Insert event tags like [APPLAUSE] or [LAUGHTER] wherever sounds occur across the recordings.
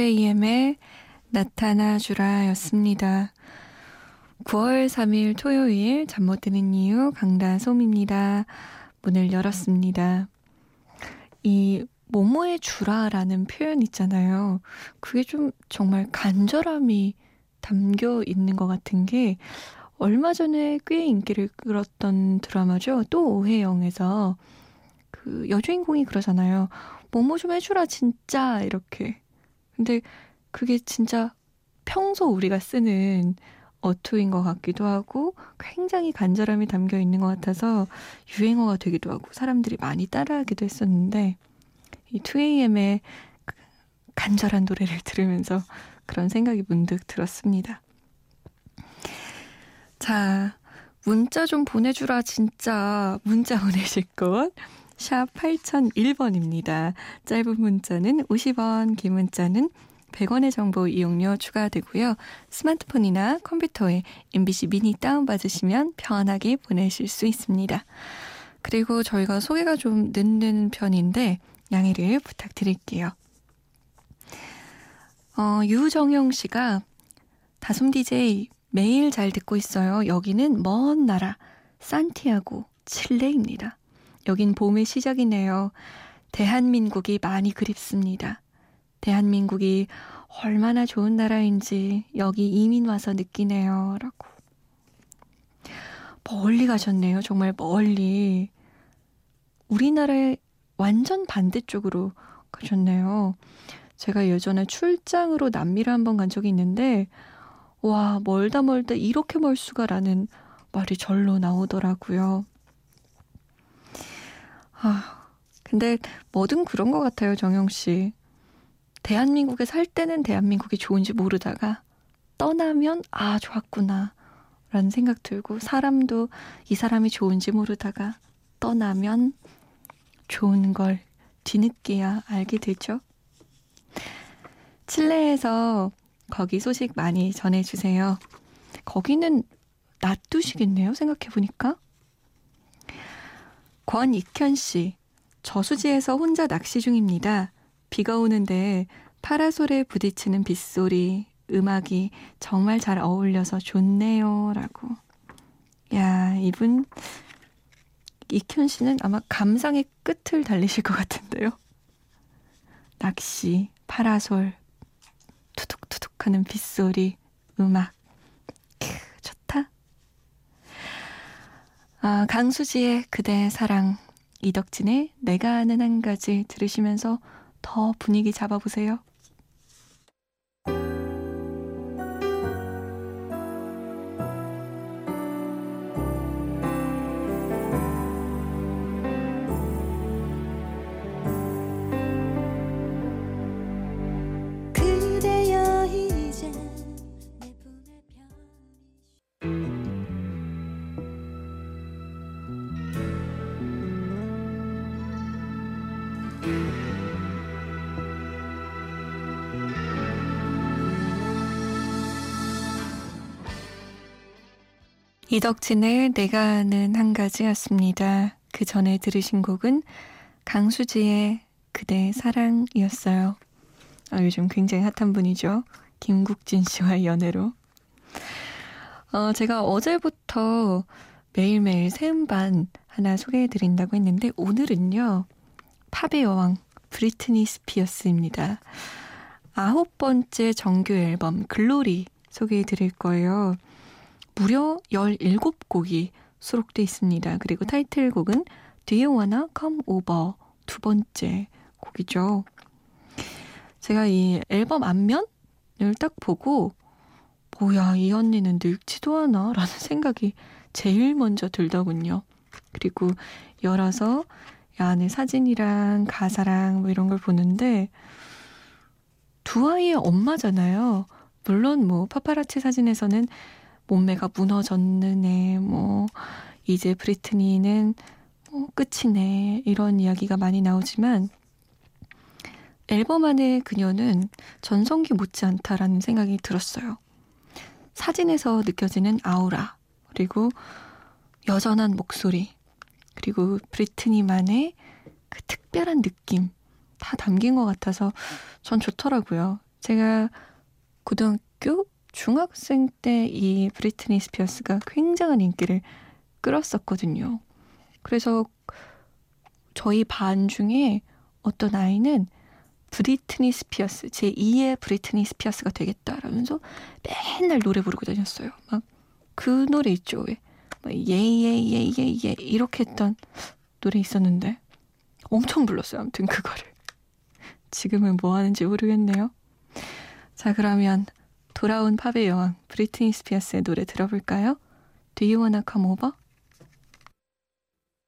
토에이엠의 나타나 주라 였습니다. 9월 3일 토요일 잠 못 드는 이유 강다솜입니다. 문을 열었습니다. 이 모모의 주라라는 표현 있잖아요. 그게 좀 정말 간절함이 담겨 있는 것 같은 게 얼마 전에 꽤 인기를 끌었던 드라마죠. 또 오해영에서 그 여주인공이 그러잖아요. 모모 좀 해주라 진짜 이렇게 근데 그게 진짜 평소 우리가 쓰는 어투인 것 같기도 하고 굉장히 간절함이 담겨 있는 것 같아서 유행어가 되기도 하고 사람들이 많이 따라하기도 했었는데 이 2AM의 그 간절한 노래를 들으면서 그런 생각이 문득 들었습니다. 자, 문자 좀 보내주라 진짜 문자 [LAUGHS] 보내실 것. 샵 8001번입니다. 짧은 문자는 50원, 긴 문자는 100원의 정보 이용료 추가되고요. 스마트폰이나 컴퓨터에 MBC 미니 다운받으시면 편하게 보내실 수 있습니다. 그리고 저희가 소개가 좀 늦는 편인데 양해를 부탁드릴게요. 어, 유정영 씨가 다솜 DJ 매일 잘 듣고 있어요. 여기는 먼 나라 산티아고 칠레입니다. 여긴 봄의 시작이네요. 대한민국이 많이 그립습니다. 대한민국이 얼마나 좋은 나라인지 여기 이민 와서 느끼네요. 라고. 멀리 가셨네요. 정말 멀리. 우리나라의 완전 반대쪽으로 가셨네요. 제가 예전에 출장으로 남미를 한번 간 적이 있는데, 와, 멀다 멀다 이렇게 멀 수가라는 말이 절로 나오더라고요. 아, 근데 뭐든 그런 것 같아요, 정영 씨. 대한민국에 살 때는 대한민국이 좋은지 모르다가 떠나면 아, 좋았구나. 라는 생각 들고 사람도 이 사람이 좋은지 모르다가 떠나면 좋은 걸 뒤늦게야 알게 되죠. 칠레에서 거기 소식 많이 전해주세요. 거기는 놔두시겠네요, 생각해보니까. 권익현 씨, 저수지에서 혼자 낚시 중입니다. 비가 오는데 파라솔에 부딪히는 빗소리, 음악이 정말 잘 어울려서 좋네요. 라고. 야, 이분, 익현 씨는 아마 감상의 끝을 달리실 것 같은데요. 낚시, 파라솔, 투둑투둑 하는 빗소리, 음악. 크, 좋다. 아, 강수지의 그대 사랑, 이덕진의 내가 아는 한 가지 들으시면서 더 분위기 잡아보세요. 이덕진의 내가 아는 한 가지였습니다. 그 전에 들으신 곡은 강수지의 그대 사랑이었어요. 아, 요즘 굉장히 핫한 분이죠. 김국진 씨와의 연애로. 어, 제가 어제부터 매일매일 새 음반 하나 소개해 드린다고 했는데 오늘은요. 팝의 여왕 브리트니 스피어스입니다. 아홉 번째 정규 앨범 글로리 소개해 드릴 거예요. 무려 17곡이 수록돼 있습니다. 그리고 타이틀곡은 Do You Wanna Come Over 두 번째 곡이죠. 제가 이 앨범 앞면을 딱 보고 뭐야 이 언니는 늙지도 않아 라는 생각이 제일 먼저 들더군요. 그리고 열어서 안에 사진이랑 가사랑 뭐 이런 걸 보는데 두 아이의 엄마잖아요. 물론 뭐 파파라치 사진에서는 몸매가 무너졌느네, 뭐 이제 브리트니는 뭐 끝이네 이런 이야기가 많이 나오지만 앨범 안에 그녀는 전성기 못지않다라는 생각이 들었어요. 사진에서 느껴지는 아우라 그리고 여전한 목소리 그리고 브리트니만의 그 특별한 느낌 다 담긴 것 같아서 전 좋더라고요. 제가 고등학교 중학생 때 이 브리트니 스피어스가 굉장한 인기를 끌었었거든요. 그래서 저희 반 중에 어떤 아이는 브리트니 스피어스, 제 2의 브리트니 스피어스가 되겠다라면서 맨날 노래 부르고 다녔어요. 막 그 노래 있죠. 왜? 예예 예 예 예 이렇게 했던 노래 있었는데 엄청 불렀어요. 아무튼 그거를. 지금은 뭐 하는지 모르겠네요. 자, 그러면 돌아온 팝의 여왕 브리트니 스피어스의 노래 들어볼까요? Do you wanna come over?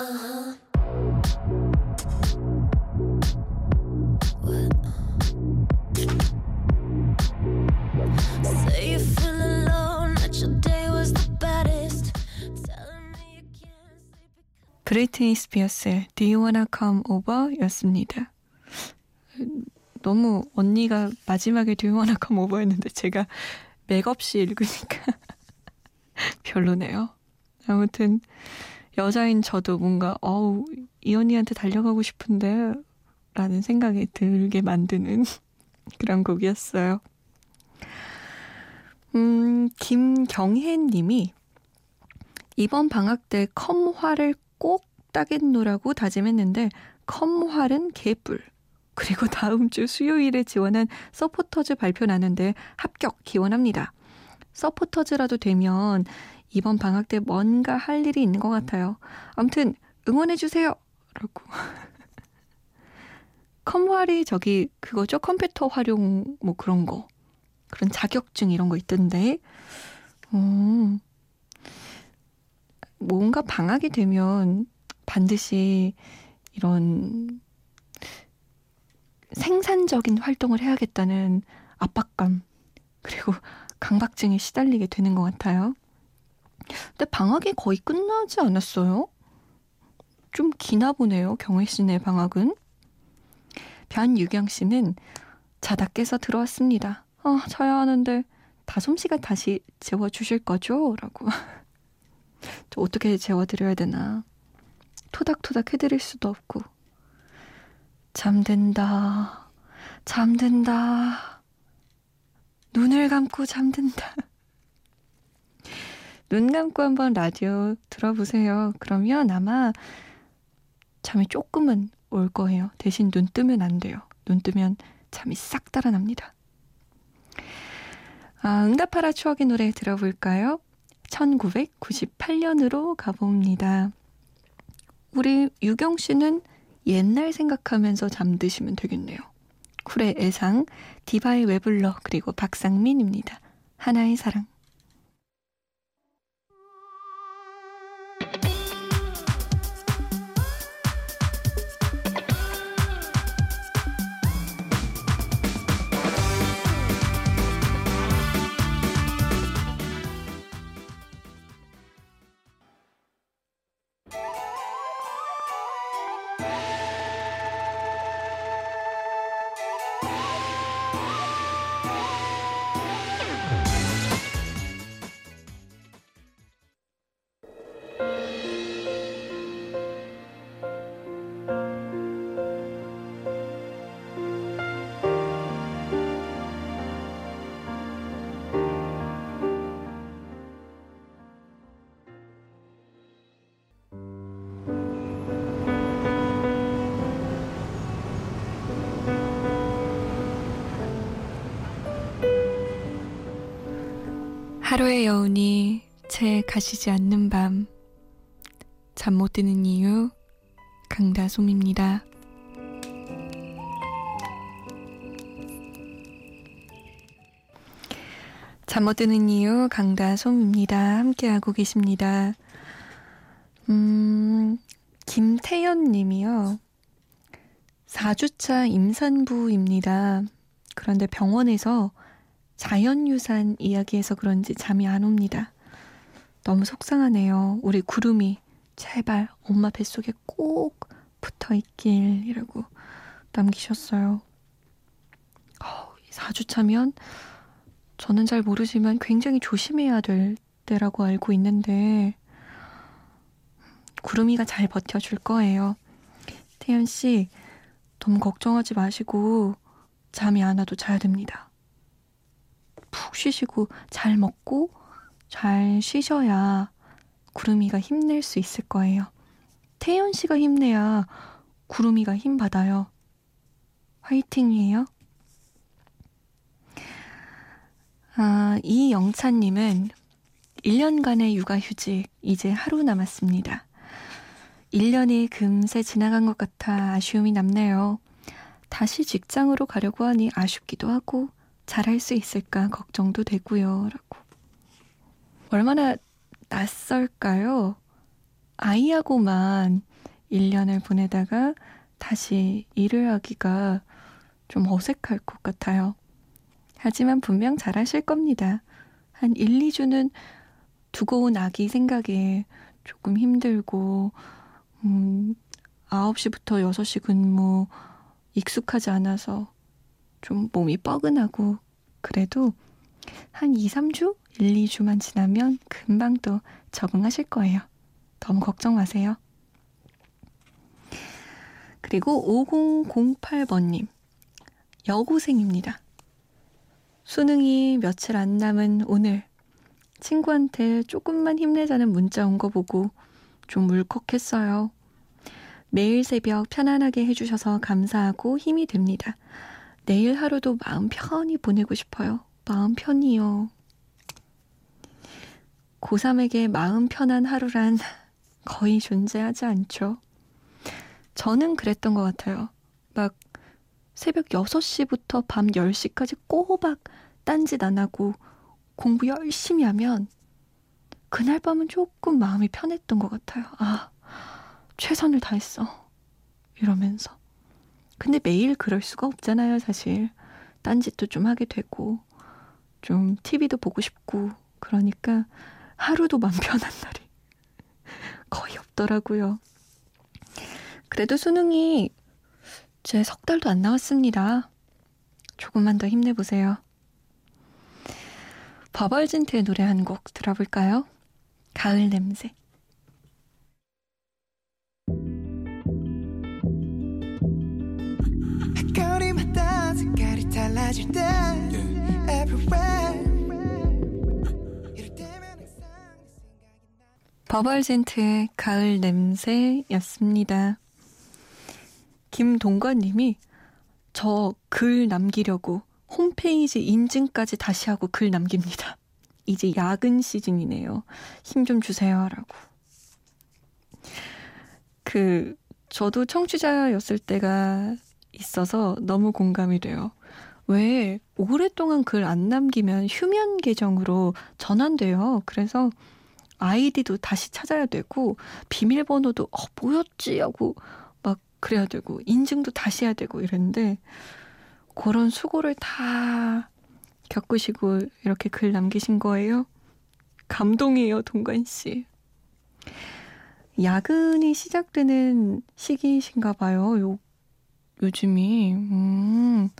Uh-huh. 브리트니 스피어스의 Do You Wanna Come Over 였습니다. 너무 언니가 마지막에 Do You Wanna Come Over 했는데 제가 맥없이 읽으니까 [LAUGHS] 별로네요. 아무튼 여자인 저도 뭔가 어우 이 언니한테 달려가고 싶은데 라는 생각이 들게 만드는 [LAUGHS] 그런 곡이었어요. 음, 김경혜 님이 이번 방학 때 컴활을 꼭 따겠노라고 다짐했는데 컴활은 개뿔. 그리고 다음 주 수요일에 지원한 서포터즈 발표 나는데 합격 기원합니다. 서포터즈라도 되면 이번 방학 때 뭔가 할 일이 있는 것 같아요. 아무튼 응원해주세요. 라고. [LAUGHS] 컴활이 저기 그거죠? 컴퓨터 활용 뭐 그런 거. 그런 자격증 이런 거 있던데. 음. 뭔가 방학이 되면 반드시 이런 생산적인 활동을 해야겠다는 압박감, 그리고 강박증에 시달리게 되는 것 같아요. 근데 방학이 거의 끝나지 않았어요? 좀 기나 보네요, 경혜 씨네 방학은. 변유경 씨는 자다 깨서 들어왔습니다. 아, 자야 하는데 다솜 씨가 다시 재워주실 거죠? 라고. [LAUGHS] 저 어떻게 재워드려야 되나. 토닥토닥 해드릴 수도 없고. 잠든다. 잠든다. 눈을 감고 잠든다. [LAUGHS] 눈 감고 한번 라디오 들어보세요. 그러면 아마 잠이 조금은 올 거예요. 대신 눈 뜨면 안 돼요. 눈 뜨면 잠이 싹 달아납니다. 아, 응답하라 추억의 노래 들어볼까요? 1998년으로 가봅니다. 우리 유경 씨는 옛날 생각하면서 잠드시면 되겠네요. 쿨의 애상, 디바의 웨블러, 그리고 박상민입니다. 하나의 사랑. 하루의 여운이 채 가시지 않는 밤. 잠 못 드는 이유, 강다솜입니다. 잠못 드는 이유 강다솜입니다. 함께하고 계십니다. 음, 김태연 님이요. 4주차 임산부입니다. 그런데 병원에서 자연유산 이야기해서 그런지 잠이 안 옵니다. 너무 속상하네요. 우리 구름이 제발 엄마 뱃속에 꼭 붙어 있길 이라고 남기셨어요. 어, 4주차면 저는 잘 모르지만 굉장히 조심해야 될 때라고 알고 있는데 구름이가 잘 버텨줄 거예요. 태연 씨, 너무 걱정하지 마시고 잠이 안 와도 자야 됩니다. 푹 쉬시고 잘 먹고 잘 쉬셔야 구름이가 힘낼 수 있을 거예요. 태연 씨가 힘내야 구름이가 힘 받아요. 화이팅이에요. 아, 이영찬님은 1년간의 육아휴직 이제 하루 남았습니다. 1년이 금세 지나간 것 같아 아쉬움이 남네요. 다시 직장으로 가려고 하니 아쉽기도 하고 잘할 수 있을까 걱정도 되고요. 라고. 얼마나 낯설까요? 아이하고만 1년을 보내다가 다시 일을 하기가 좀 어색할 것 같아요. 하지만 분명 잘하실 겁니다. 한 1, 2주는 두고 온 아기 생각에 조금 힘들고, 음, 9시부터 6시 근무 익숙하지 않아서 좀 몸이 뻐근하고, 그래도 한 2, 3주? 1, 2주만 지나면 금방 또 적응하실 거예요. 너무 걱정 마세요. 그리고 5008번님. 여고생입니다. 수능이 며칠 안 남은 오늘 친구한테 조금만 힘내자는 문자 온 거 보고 좀 울컥했어요. 매일 새벽 편안하게 해주셔서 감사하고 힘이 됩니다. 내일 하루도 마음 편히 보내고 싶어요. 마음 편히요. 고3에게 마음 편한 하루란 [LAUGHS] 거의 존재하지 않죠. 저는 그랬던 것 같아요. 막 새벽 6시부터 밤 10시까지 꼬박 딴짓 안 하고 공부 열심히 하면 그날 밤은 조금 마음이 편했던 것 같아요. 아, 최선을 다했어. 이러면서. 근데 매일 그럴 수가 없잖아요, 사실. 딴짓도 좀 하게 되고, 좀 TV도 보고 싶고, 그러니까 하루도 맘 [LAUGHS] 편한 날이 거의 없더라고요. 그래도 수능이 제 석 달도 안 나왔습니다. 조금만 더 힘내보세요. 버벌진트의 노래 한 곡 들어볼까요? 가을 냄새. 달라질 때 Everywhere 버벌젠트의 가을 냄새였습니다. 김동관님이 저 글 남기려고 홈페이지 인증까지 다시 하고 글 남깁니다. 이제 야근 시즌이네요. 힘 좀 주세요. 라고. 그, 저도 청취자였을 때가 있어서 너무 공감이 돼요. 왜 오랫동안 글 안 남기면 휴면 계정으로 전환돼요. 그래서 아이디도 다시 찾아야 되고 비밀번호도 어 뭐였지 하고 막 그래야 되고 인증도 다시 해야 되고 이랬는데 그런 수고를 다 겪으시고 이렇게 글 남기신 거예요? 감동이에요, 동관 씨. 야근이 시작되는 시기이신가 봐요. 요 요즘이 음.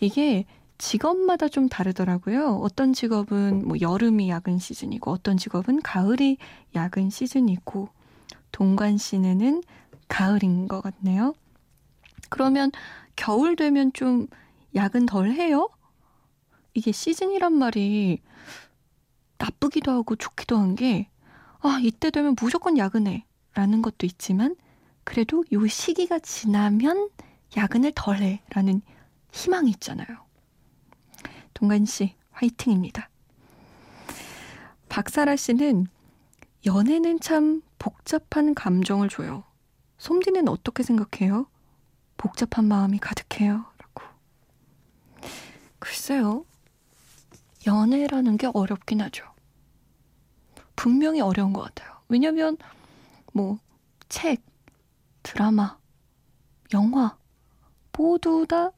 이게 직업마다 좀 다르더라고요. 어떤 직업은 뭐 여름이 야근 시즌이고 어떤 직업은 가을이 야근 시즌이고 동관 씨는 가을인 것 같네요. 그러면 겨울 되면 좀 야근 덜 해요? 이게 시즌이란 말이 나쁘기도 하고 좋기도 한 게, 아, 이때 되면 무조건 야근해. 라는 것도 있지만, 그래도 요 시기가 지나면 야근을 덜 해. 라는 희망이 있잖아요. 동관 씨, 화이팅입니다. 박사라 씨는 연애는 참 복잡한 감정을 줘요. 솜디는 어떻게 생각해요? 복잡한 마음이 가득해요. 라고. 글쎄요. 연애라는 게 어렵긴 하죠. 분명히 어려운 것 같아요. 왜냐면, 뭐, 책, 드라마, 영화, 모두 다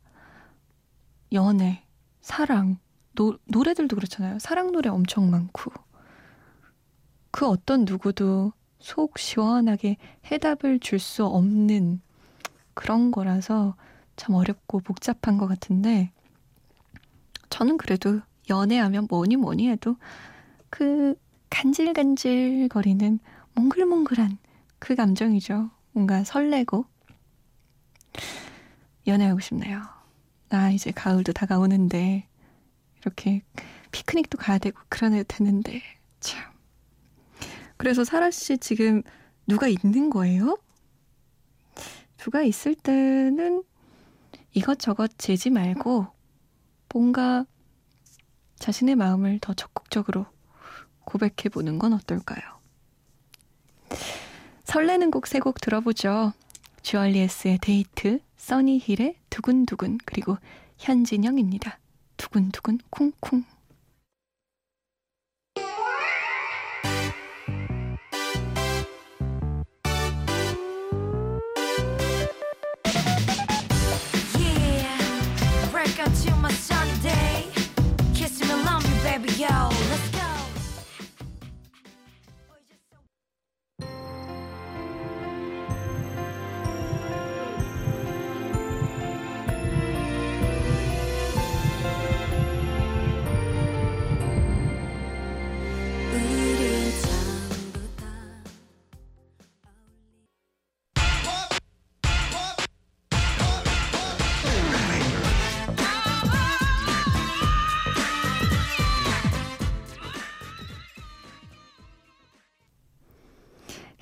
연애, 사랑, 노, 노래들도 그렇잖아요. 사랑 노래 엄청 많고. 그 어떤 누구도 속 시원하게 해답을 줄 수 없는 그런 거라서 참 어렵고 복잡한 것 같은데, 저는 그래도 연애하면 뭐니 뭐니 해도 그 간질간질 거리는 몽글몽글한 그 감정이죠. 뭔가 설레고. 연애하고 싶네요. 나 이제 가을도 다가오는데, 이렇게 피크닉도 가야 되고 그러야 되는데, 참. 그래서 사라 씨 지금 누가 있는 거예요? 누가 있을 때는 이것저것 재지 말고 뭔가 자신의 마음을 더 적극적으로 고백해 보는 건 어떨까요? 설레는 곡 세곡 들어보죠. 주얼리에스의 데이트, 써니힐의 두근두근, 그리고 현진영입니다. 두근두근 쿵쿵.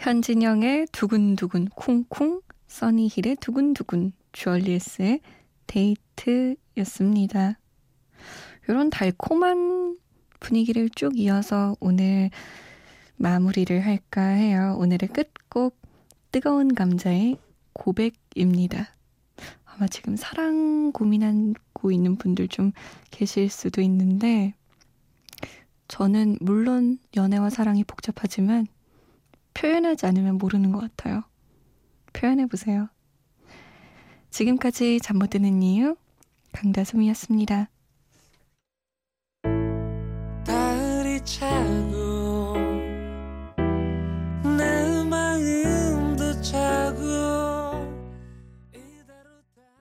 현진영의 두근두근 쿵쿵, 써니힐의 두근두근, 주얼리에스의 데이트였습니다. 이런 달콤한 분위기를 쭉 이어서 오늘 마무리를 할까 해요. 오늘의 끝곡 뜨거운 감자의 고백입니다. 아마 지금 사랑 고민하고 있는 분들 좀 계실 수도 있는데 저는 물론 연애와 사랑이 복잡하지만 표현하지 않으면 모르는 것 같아요. 표현해보세요. 지금까지 잠 못 드는 이유 강다솜이었습니다.